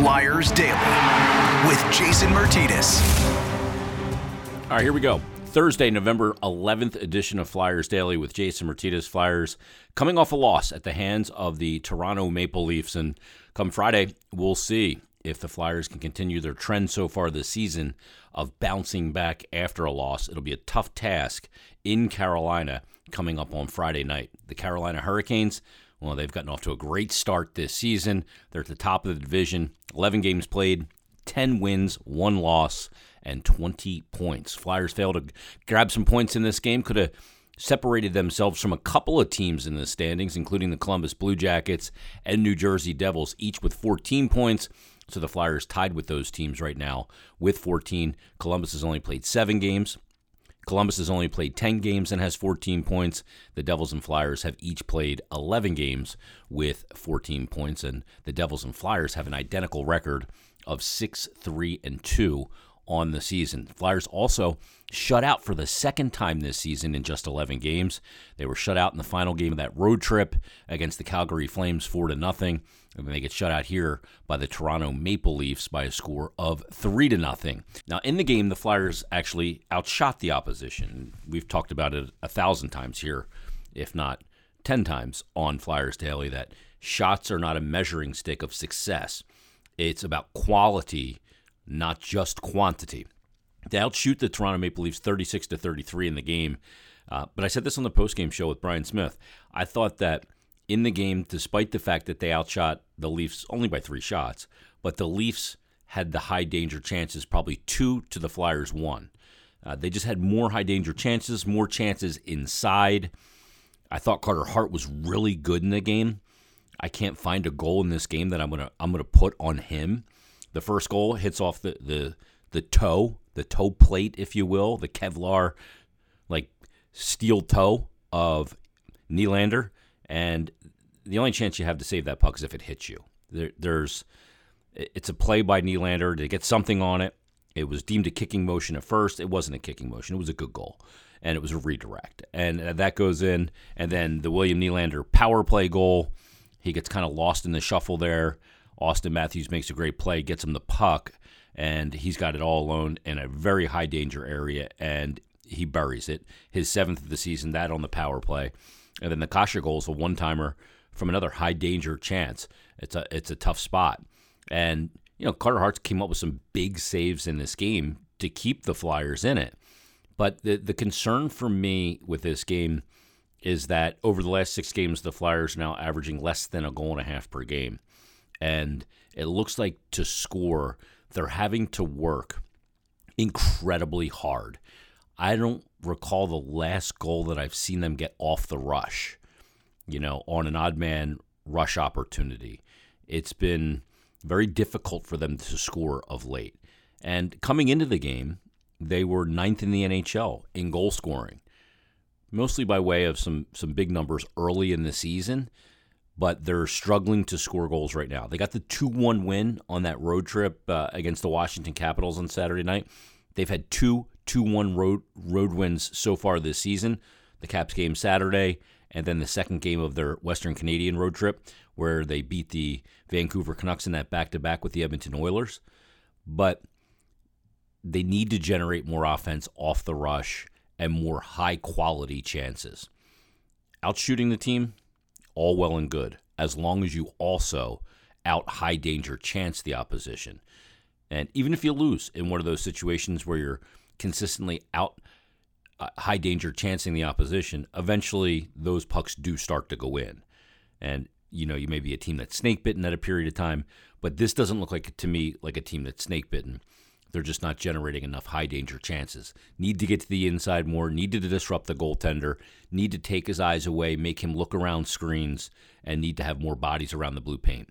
Flyers Daily with Jason Martinez. All right, here we go. Thursday, November 11th edition of Flyers Daily with Jason Martinez. Flyers coming off a loss at the hands of the Toronto Maple Leafs. And come Friday, we'll see if the Flyers can continue their trend so far this season of bouncing back after a loss. It'll be a tough task in Carolina coming up on Friday night. The Carolina Hurricanes, well, they've gotten off to a great start this season. They're at the top of the division, 11 games played, 10 wins, one loss, and 20 points. Flyers failed to grab some points in this game, could have separated themselves from a couple of teams in the standings, including the Columbus Blue Jackets and New Jersey Devils, each with 14 points. So the Flyers tied with those teams right now with 14. Columbus has only played seven games. Columbus has only played 10 games and has 14 points. The Devils and Flyers have each played 11 games with 14 points, and the Devils and Flyers have an identical record of 6 3 and 2 on the season. Flyers also shut out for the second time this season in just 11 games. They were shut out in the final game of that road trip against the Calgary Flames 4 to nothing. And they get shut out here by the Toronto Maple Leafs by a score of 3 to nothing. Now, in the game, the Flyers actually outshot the opposition. We've talked about it a thousand times here, if not 10 times on Flyers Daily, that shots are not a measuring stick of success. It's about quality not just quantity. They outshoot the Toronto Maple Leafs 36 to 33 in the game. Uh, but I said this on the postgame show with Brian Smith. I thought that in the game, despite the fact that they outshot the Leafs only by three shots, but the Leafs had the high danger chances, probably two to the Flyers one. Uh, they just had more high danger chances, more chances inside. I thought Carter Hart was really good in the game. I can't find a goal in this game that I'm gonna I'm gonna put on him. The first goal hits off the, the, the toe, the toe plate, if you will, the Kevlar, like steel toe of Nylander. And the only chance you have to save that puck is if it hits you. There, there's, it's a play by Nylander to get something on it. It was deemed a kicking motion at first. It wasn't a kicking motion. It was a good goal, and it was a redirect, and uh, that goes in. And then the William Nylander power play goal. He gets kind of lost in the shuffle there. Auston Matthews makes a great play, gets him the puck, and he's got it all alone in a very high danger area, and he buries it. His seventh of the season, that on the power play. And then the Kase goal is a one timer from another high danger chance. It's a it's a tough spot. And, you know, Carter Hart came up with some big saves in this game to keep the Flyers in it. But the the concern for me with this game is that over the last six games, the Flyers are now averaging less than a goal and a half per game and it looks like to score, they're having to work incredibly hard. I don't recall the last goal that I've seen them get off the rush, you know, on an odd man rush opportunity. It's been very difficult for them to score of late. And coming into the game, they were ninth in the NHL in goal scoring, mostly by way of some some big numbers early in the season but they're struggling to score goals right now. They got the 2 1 win on that road trip uh, against the Washington Capitals on Saturday night. They've had two 2 1 road, road wins so far this season. The Caps game Saturday, and then the second game of their Western Canadian road trip, where they beat the Vancouver Canucks in that back to back with the Edmonton Oilers. But they need to generate more offense off the rush and more high quality chances. Outshooting the team, all well and good, as long as you also out high danger chance the opposition. And even if you lose in one of those situations where you're consistently out uh, high danger chancing the opposition, eventually those pucks do start to go in. And you know, you may be a team that's snake bitten at a period of time, but this doesn't look like to me like a team that's snake bitten. They're just not generating enough high danger chances. Need to get to the inside more, need to disrupt the goaltender, need to take his eyes away, make him look around screens, and need to have more bodies around the blue paint.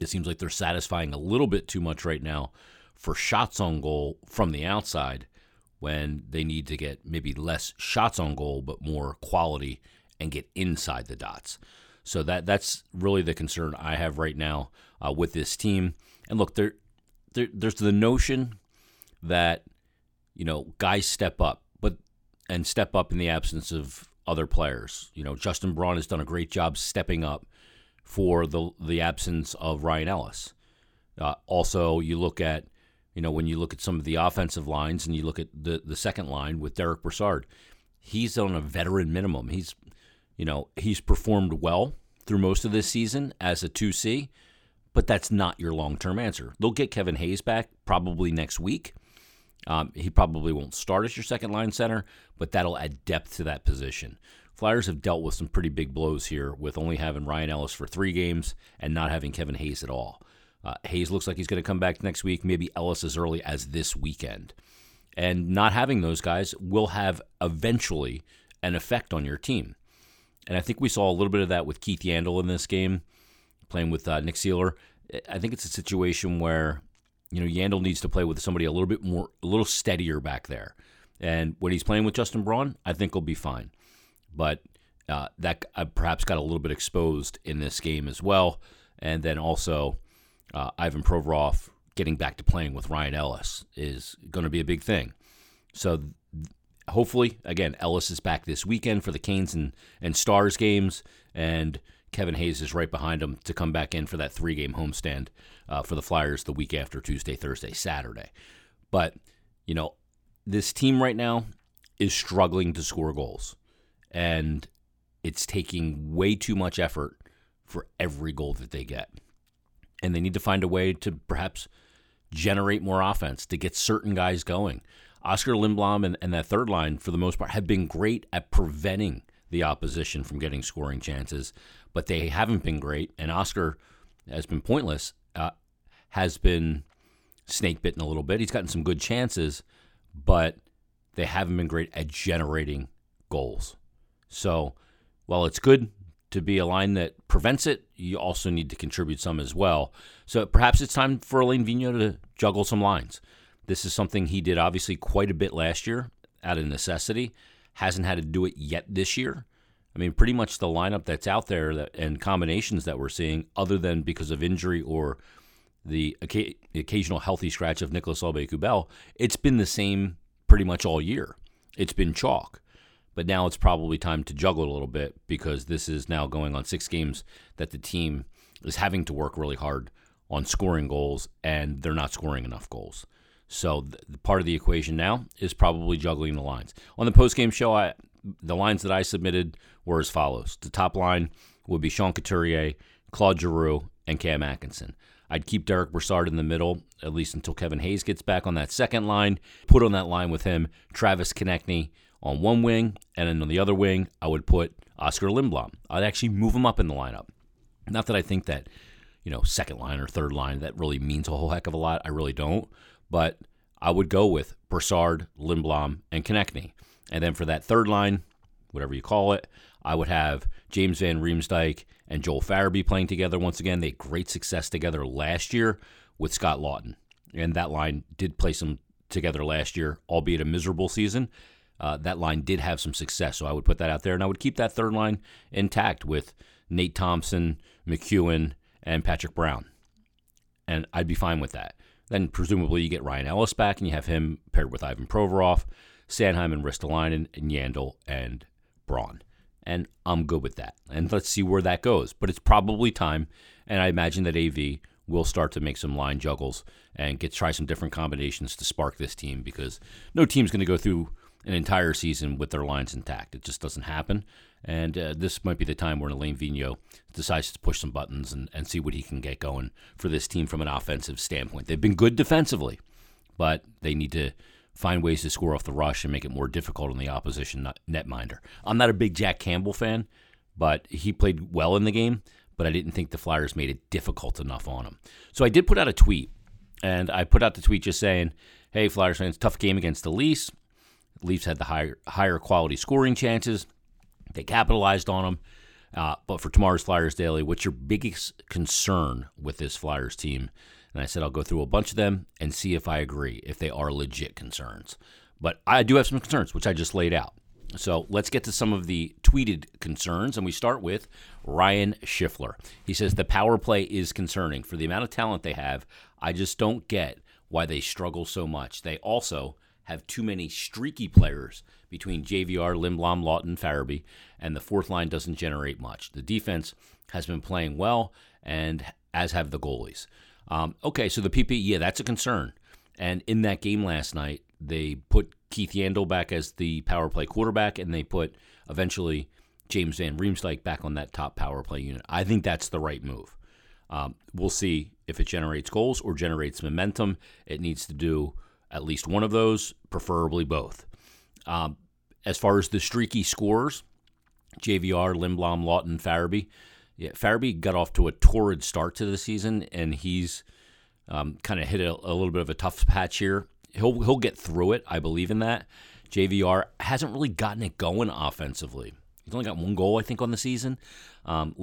It seems like they're satisfying a little bit too much right now for shots on goal from the outside when they need to get maybe less shots on goal but more quality and get inside the dots. So that that's really the concern I have right now uh, with this team. And look, there, there there's the notion that you know guys step up, but and step up in the absence of other players. You know, Justin Braun has done a great job stepping up for the the absence of Ryan Ellis. Uh, also, you look at, you know, when you look at some of the offensive lines and you look at the, the second line with Derek Brassard, he's on a veteran minimum. He's, you know, he's performed well through most of this season as a 2C, but that's not your long term answer. They'll get Kevin Hayes back probably next week. Um, he probably won't start as your second line center, but that'll add depth to that position. Flyers have dealt with some pretty big blows here with only having Ryan Ellis for three games and not having Kevin Hayes at all. Uh, Hayes looks like he's going to come back next week, maybe Ellis as early as this weekend. And not having those guys will have eventually an effect on your team. And I think we saw a little bit of that with Keith Yandle in this game, playing with uh, Nick Seeler. I think it's a situation where, you know, Yandle needs to play with somebody a little bit more, a little steadier back there. And when he's playing with Justin Braun, I think he'll be fine. But uh, that uh, perhaps got a little bit exposed in this game as well. And then also, uh, Ivan Provorov getting back to playing with Ryan Ellis is going to be a big thing. So hopefully, again, Ellis is back this weekend for the Canes and, and Stars games, and Kevin Hayes is right behind him to come back in for that three game homestand uh, for the Flyers the week after Tuesday, Thursday, Saturday. But, you know, this team right now is struggling to score goals, and it's taking way too much effort for every goal that they get. And they need to find a way to perhaps generate more offense, to get certain guys going. Oscar Lindblom and, and that third line, for the most part, have been great at preventing the opposition from getting scoring chances, but they haven't been great. And Oscar has been pointless, uh, has been snake bitten a little bit. He's gotten some good chances, but they haven't been great at generating goals. So while it's good to be a line that prevents it, you also need to contribute some as well. So perhaps it's time for Alain Vigneault to juggle some lines. This is something he did obviously quite a bit last year out of necessity. Hasn't had to do it yet this year. I mean, pretty much the lineup that's out there that, and combinations that we're seeing, other than because of injury or the occasional healthy scratch of Nicolas Aube-Kubel, it's been the same pretty much all year. It's been chalk. But now it's probably time to juggle a little bit because this is now going on six games that the team is having to work really hard on scoring goals, and they're not scoring enough goals. So the part of the equation now is probably juggling the lines. On the post-game show, I, the lines that I submitted were as follows: the top line would be Sean Couturier, Claude Giroux, and Cam Atkinson. I'd keep Derek Brassard in the middle, at least until Kevin Hayes gets back on that second line. Put on that line with him Travis Konecny on one wing, and then on the other wing, I would put Oscar Lindblom. I'd actually move him up in the lineup. Not that I think that, you know, second line or third line, that really means a whole heck of a lot. I really don't but I would go with Brassard, Lindblom, and Konecny. And then for that third line, whatever you call it, I would have James Van Riemsdyk and Joel Farabee playing together once again. They had great success together last year with Scott Laughton. And that line did play some together last year, albeit a miserable season. Uh, that line did have some success, so I would put that out there. And I would keep that third line intact with Nate Thompson, MacEwen, and Patrick Brown. And I'd be fine with that. Then presumably you get Ryan Ellis back and you have him paired with Ivan Provorov, Sanheim and Ristolainen, and Yandle and Braun. And I'm good with that. And let's see where that goes. But it's probably time. And I imagine that AV will start to make some line juggles and get try some different combinations to spark this team because no team's going to go through an entire season with their lines intact. It just doesn't happen. And uh, this might be the time where Alain Vigneault decides to push some buttons and, and see what he can get going for this team from an offensive standpoint. They've been good defensively, but they need to find ways to score off the rush and make it more difficult on the opposition netminder. I'm not a big Jack Campbell fan, but he played well in the game, but I didn't think the Flyers made it difficult enough on him. So I did put out a tweet, and I put out the tweet just saying, hey, Flyers fans, tough game against the Leafs. Leafs had the higher, higher quality scoring chances. They capitalized on them. Uh, but for tomorrow's Flyers Daily, what's your biggest concern with this Flyers team? And I said I'll go through a bunch of them and see if I agree, if they are legit concerns. But I do have some concerns, which I just laid out. So let's get to some of the tweeted concerns, and we start with Ryan Schiffler. He says the power play is concerning. For the amount of talent they have, I just don't get why they struggle so much. They also have too many streaky players between JVR, Lindblom, Laughton, Farabee, and the fourth line doesn't generate much. The defense has been playing well, and as have the goalies. Um, okay, so the PP, yeah, that's a concern. And in that game last night, they put Keith Yandle back as the power play quarterback, and they put eventually James Van Riemsdyk back on that top power play unit. I think that's the right move. Um, we'll see if it generates goals or generates momentum. It needs to do at least one of those, preferably both. Um, as far as the streaky scores, JVR, Lindblom, Laughton, Farabee. Yeah, got off to a torrid start to the season, and he's um, kind of hit a, a, little bit of a tough patch here. He'll he'll get through it. I believe in that. JVR hasn't really gotten it going offensively. He's only got one goal, I think, on the season. Um,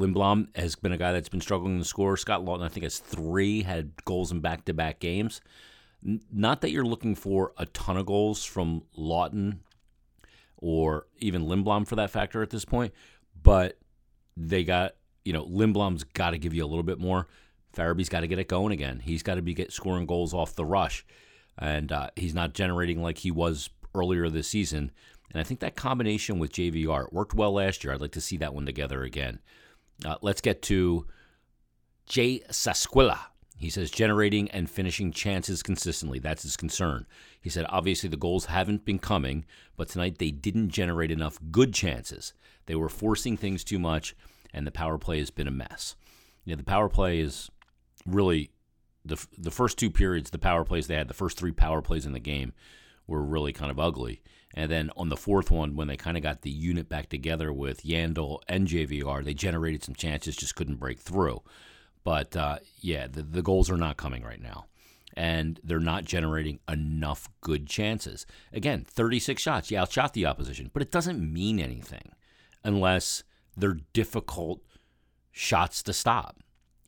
has been a guy that's been struggling to score. Scott Laughton, I think, has three, had goals in back to back games. Not that you're looking for a ton of goals from Laughton or even Lindblom for that factor at this point, but they got, you know, Lindblom's got to give you a little bit more. Farabee's got to get it going again. He's got to be get scoring goals off the rush, and uh, he's not generating like he was earlier this season. And I think that combination with JVR worked well last year. I'd like to see that one together again. Uh, let's get to Jay Sasquilla. He says generating and finishing chances consistently. That's his concern. He said obviously the goals haven't been coming, but tonight they didn't generate enough good chances. They were forcing things too much, and the power play has been a mess. Yeah, the power play is really the the first two periods. The power plays they had, the first three power plays in the game, were really kind of ugly. And then on the fourth one, when they kind of got the unit back together with Yandle and JVR, they generated some chances, just couldn't break through. But uh, yeah, the, the goals are not coming right now. And they're not generating enough good chances. Again, 36 shots. You outshot the opposition, but it doesn't mean anything unless they're difficult shots to stop.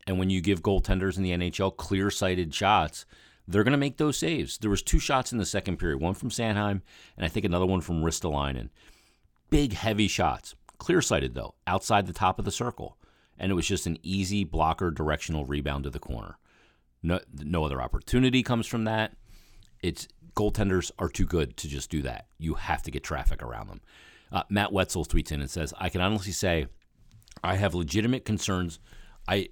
And when you give goaltenders in the NHL clear sighted shots, they're going to make those saves. There was two shots in the second period, one from Sanheim and I think another one from Ristolainen. Big, heavy shots. Clear sighted, though, outside the top of the circle. And it was just an easy blocker directional rebound to the corner. No, no other opportunity comes from that. It's goaltenders are too good to just do that. You have to get traffic around them. Uh, Matt Wetzel tweets in and says, "I can honestly say, I have legitimate concerns. I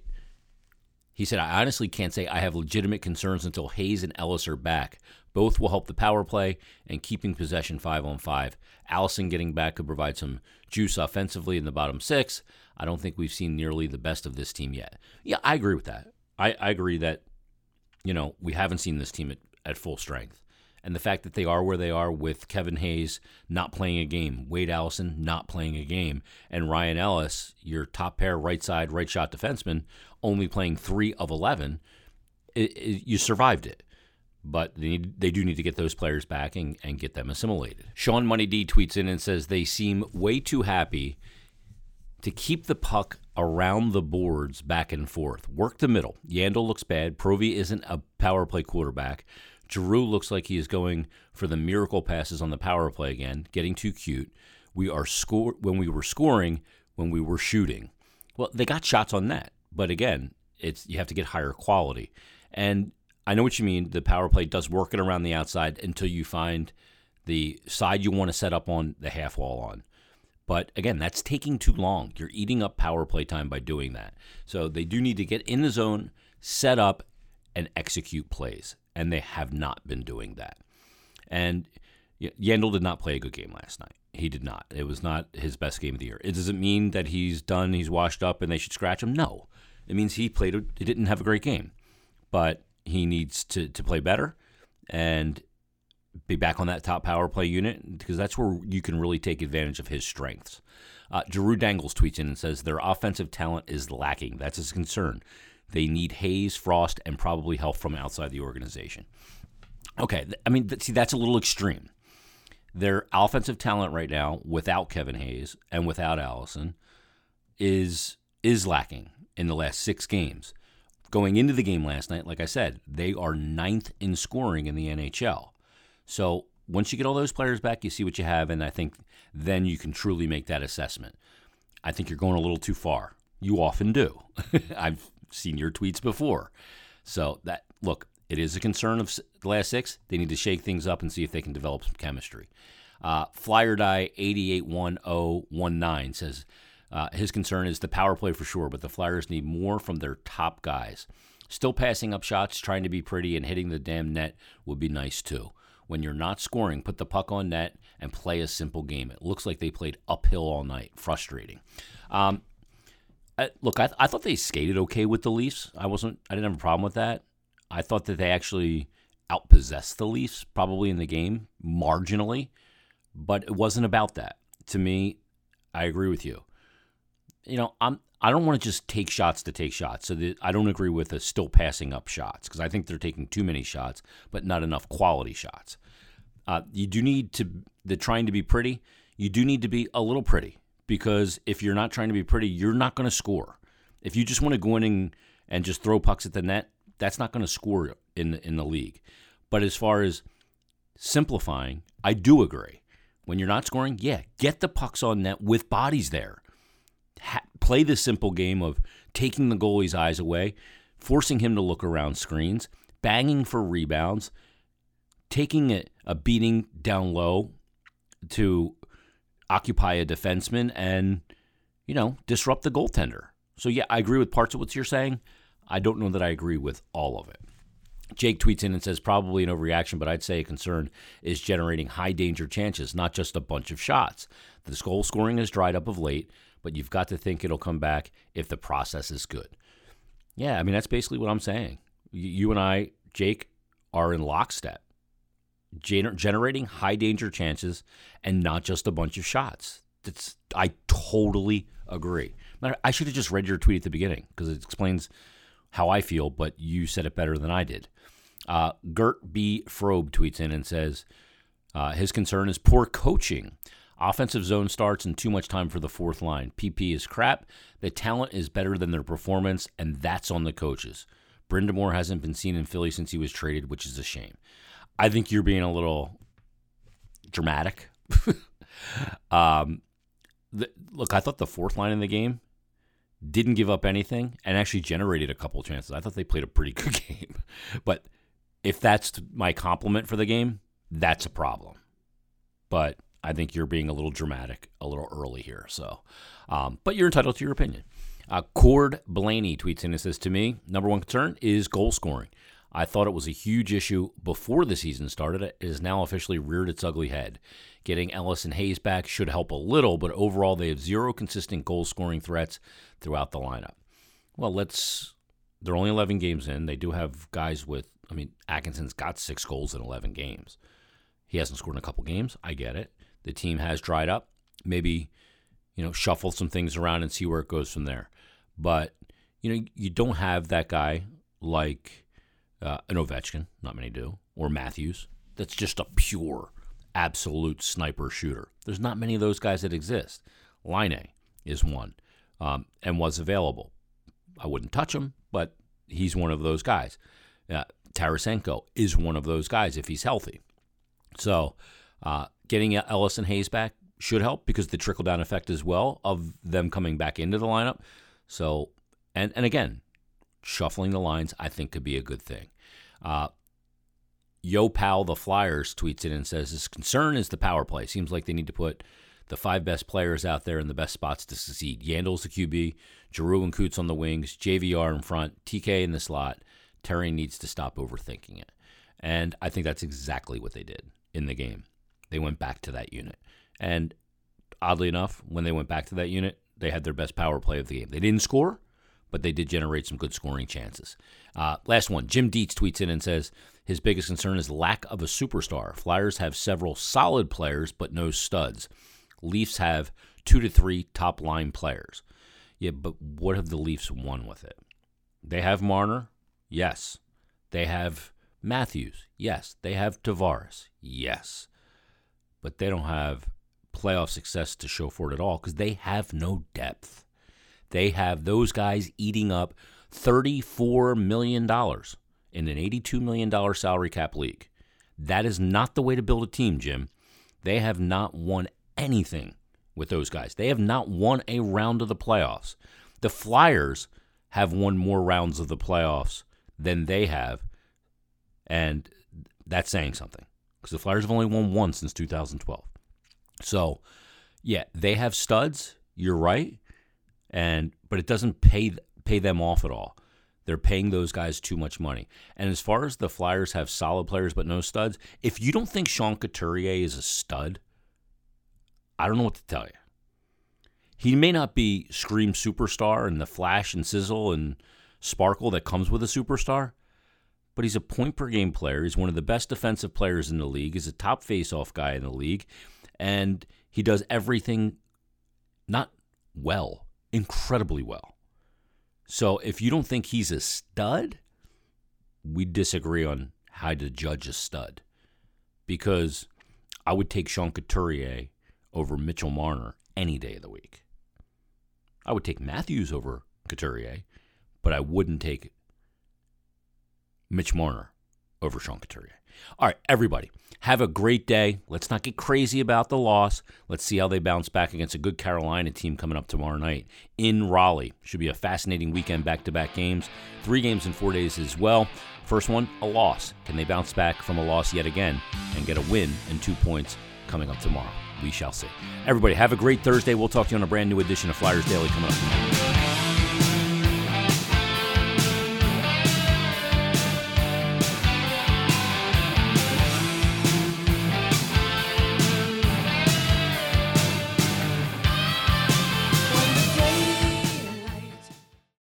he said, I honestly can't say I have legitimate concerns until Hayes and Ellis are back. Both will help the power play and keeping possession five on five. Allison getting back could provide some juice offensively in the bottom six. I don't think we've seen nearly the best of this team yet. Yeah, I agree with that. I, I agree that, you know, we haven't seen this team at, at full strength. And the fact that they are where they are with Kevin Hayes not playing a game, Wade Allison not playing a game, and Ryan Ellis, your top pair right side, right shot defenseman, only playing three of 11, it, it, you survived it. But they, need, they do need to get those players back and, and get them assimilated. Sean Money D tweets in and says they seem way too happy to keep the puck around the boards back and forth. Work the middle. Yandle looks bad. Provy isn't a power play quarterback. Giroux looks like he is going for the miracle passes on the power play again, getting too cute. We are score when we were scoring, when we were shooting. Well, they got shots on net. But again, it's you have to get higher quality. And I know what you mean. The power play does work it around the outside until you find the side you want to set up on the half wall on. But again, that's taking too long. You're eating up power play time by doing that. So they do need to get in the zone, set up, and execute plays. And they have not been doing that. And Yandle did not play a good game last night. He did not. It was not his best game of the year. It doesn't mean that he's done, he's washed up, and they should scratch him. No. It means he played. He didn't have a great game, but he needs to to play better and be back on that top power play unit because that's where you can really take advantage of his strengths. Uh, Drew Dangles tweets in and says their offensive talent is lacking. That's his concern. They need Hayes, Frost, and probably help from outside the organization. Okay, I mean, see, that's a little extreme. Their offensive talent right now, without Kevin Hayes and without Allison, is is lacking in the last six games. Going into the game last night, like I said, they are ninth in scoring in the NHL. So once you get all those players back, you see what you have, and I think then you can truly make that assessment. I think you're going a little too far. You often do. I've seen your tweets before. So that look, it is a concern of the last six. They need to shake things up and see if they can develop some chemistry. Uh, Flyer Die 881019 says uh, his concern is the power play for sure, but the Flyers need more from their top guys. Still passing up shots, trying to be pretty, and hitting the damn net would be nice too. When you're not scoring, put the puck on net and play a simple game. It looks like they played uphill all night. Frustrating. Um, I, look, I, I thought they skated okay with the Leafs. I wasn't. I didn't have a problem with that. I thought that they actually outpossessed the Leafs probably in the game marginally, but it wasn't about that. To me, I agree with you. You know, I'm I don't want to just take shots to take shots. So the, I don't agree with the still passing up shots because I think they're taking too many shots, but not enough quality shots. Uh, you do need to the trying to be pretty. You do need to be a little pretty because if you're not trying to be pretty, you're not going to score. If you just want to go in and, and just throw pucks at the net, that's not going to score in in the league. But as far as simplifying, I do agree. When you're not scoring, yeah, get the pucks on net with bodies there. Play the simple game of taking the goalie's eyes away, forcing him to look around screens, banging for rebounds, taking a, a beating down low to occupy a defenseman and, you know, disrupt the goaltender. So, yeah, I agree with parts of what you're saying. I don't know that I agree with all of it. Jake tweets in and says, probably an overreaction, but I'd say a concern is generating high danger chances, not just a bunch of shots. The goal scoring has dried up of late, but you've got to think it'll come back if the process is good. Yeah, I mean, that's basically what I'm saying. You and I, Jake, are in lockstep, Gener- generating high danger chances and not just a bunch of shots. That's I totally agree. I should have just read your tweet at the beginning because it explains how I feel, but you said it better than I did. Uh, Gert B. Frobe tweets in and says uh, his concern is poor coaching. Offensive zone starts and too much time for the fourth line. PP is crap. The talent is better than their performance, and that's on the coaches. Brind'Amour hasn't been seen in Philly since he was traded, which is a shame. I think you're being a little dramatic. um, the, look, I thought the fourth line in the game didn't give up anything and actually generated a couple chances. I thought they played a pretty good game. But if that's my compliment for the game, that's a problem. But I think you're being a little dramatic, a little early here. So, um, but you're entitled to your opinion. Uh, Cord Blaney tweets in and says, To me, number one concern is goal scoring. I thought it was a huge issue before the season started. It is now officially reared its ugly head. Getting Ellis and Hayes back should help a little, but overall, they have zero consistent goal scoring threats throughout the lineup. Well, let's. They're only 11 games in. They do have guys with. I mean, Atkinson's got six goals in 11 games. He hasn't scored in a couple games. I get it. The team has dried up. Maybe, you know, shuffle some things around and see where it goes from there. But, you know, you don't have that guy like uh, an Ovechkin, not many do, or Matthews. That's just a pure, absolute sniper shooter. There's not many of those guys that exist. Laine is one um, and was available. I wouldn't touch him, but he's one of those guys. Uh, Tarasenko is one of those guys if he's healthy. So uh, getting Ellis and Hayes back should help because the trickle down effect as well of them coming back into the lineup. So and and again, shuffling the lines, I think could be a good thing. Uh, Yo Pal, the Flyers, tweets it and says his concern is the power play. Seems like they need to put the five best players out there in the best spots to succeed. Yandle's the QB, Giroux and Coots on the wings, JVR in front, TK in the slot. Terry needs to stop overthinking it. And I think that's exactly what they did in the game. They went back to that unit. And oddly enough, when they went back to that unit, they had their best power play of the game. They didn't score, but they did generate some good scoring chances. Uh, last one Jim Dietz tweets in and says his biggest concern is lack of a superstar. Flyers have several solid players, but no studs. Leafs have two to three top line players. Yeah, but what have the Leafs won with it? They have Marner, yes. They have Matthews, yes. They have Tavares, yes. But they don't have playoff success to show for it at all because they have no depth. They have those guys eating up $34 million in an $82 million salary cap league. That is not the way to build a team, Jim. They have not won anything with those guys. They have not won a round of the playoffs. The Flyers have won more rounds of the playoffs than they have, and that's saying something because the Flyers have only won one since 2012. So, yeah, they have studs. You're right and but it doesn't pay pay them off at all. They're paying those guys too much money. And as far as the Flyers have solid players but no studs, if you don't think Sean Couturier is a stud, I don't know what to tell you. He may not be scream superstar and the flash and sizzle and sparkle that comes with a superstar, but he's a point per game player. He's one of the best defensive players in the league. He's a top face-off guy in the league, and he does everything not well, incredibly well. So if you don't think he's a stud, we disagree on how to judge a stud. Because I would take Sean Couturier over Mitchell Marner any day of the week. I would take Matthews over Couturier, but I wouldn't take Mitch Marner over Sean Couturier. All right, everybody, have a great day. Let's not get crazy about the loss. Let's see how they bounce back against a good Carolina team coming up tomorrow night in Raleigh. Should be a fascinating weekend, back to back games. Three games in four days as well. First one, a loss. Can they bounce back from a loss yet again and get a win and two points coming up tomorrow? We shall see. Everybody, have a great Thursday. We'll talk to you on a brand new edition of Flyers Daily coming up tomorrow.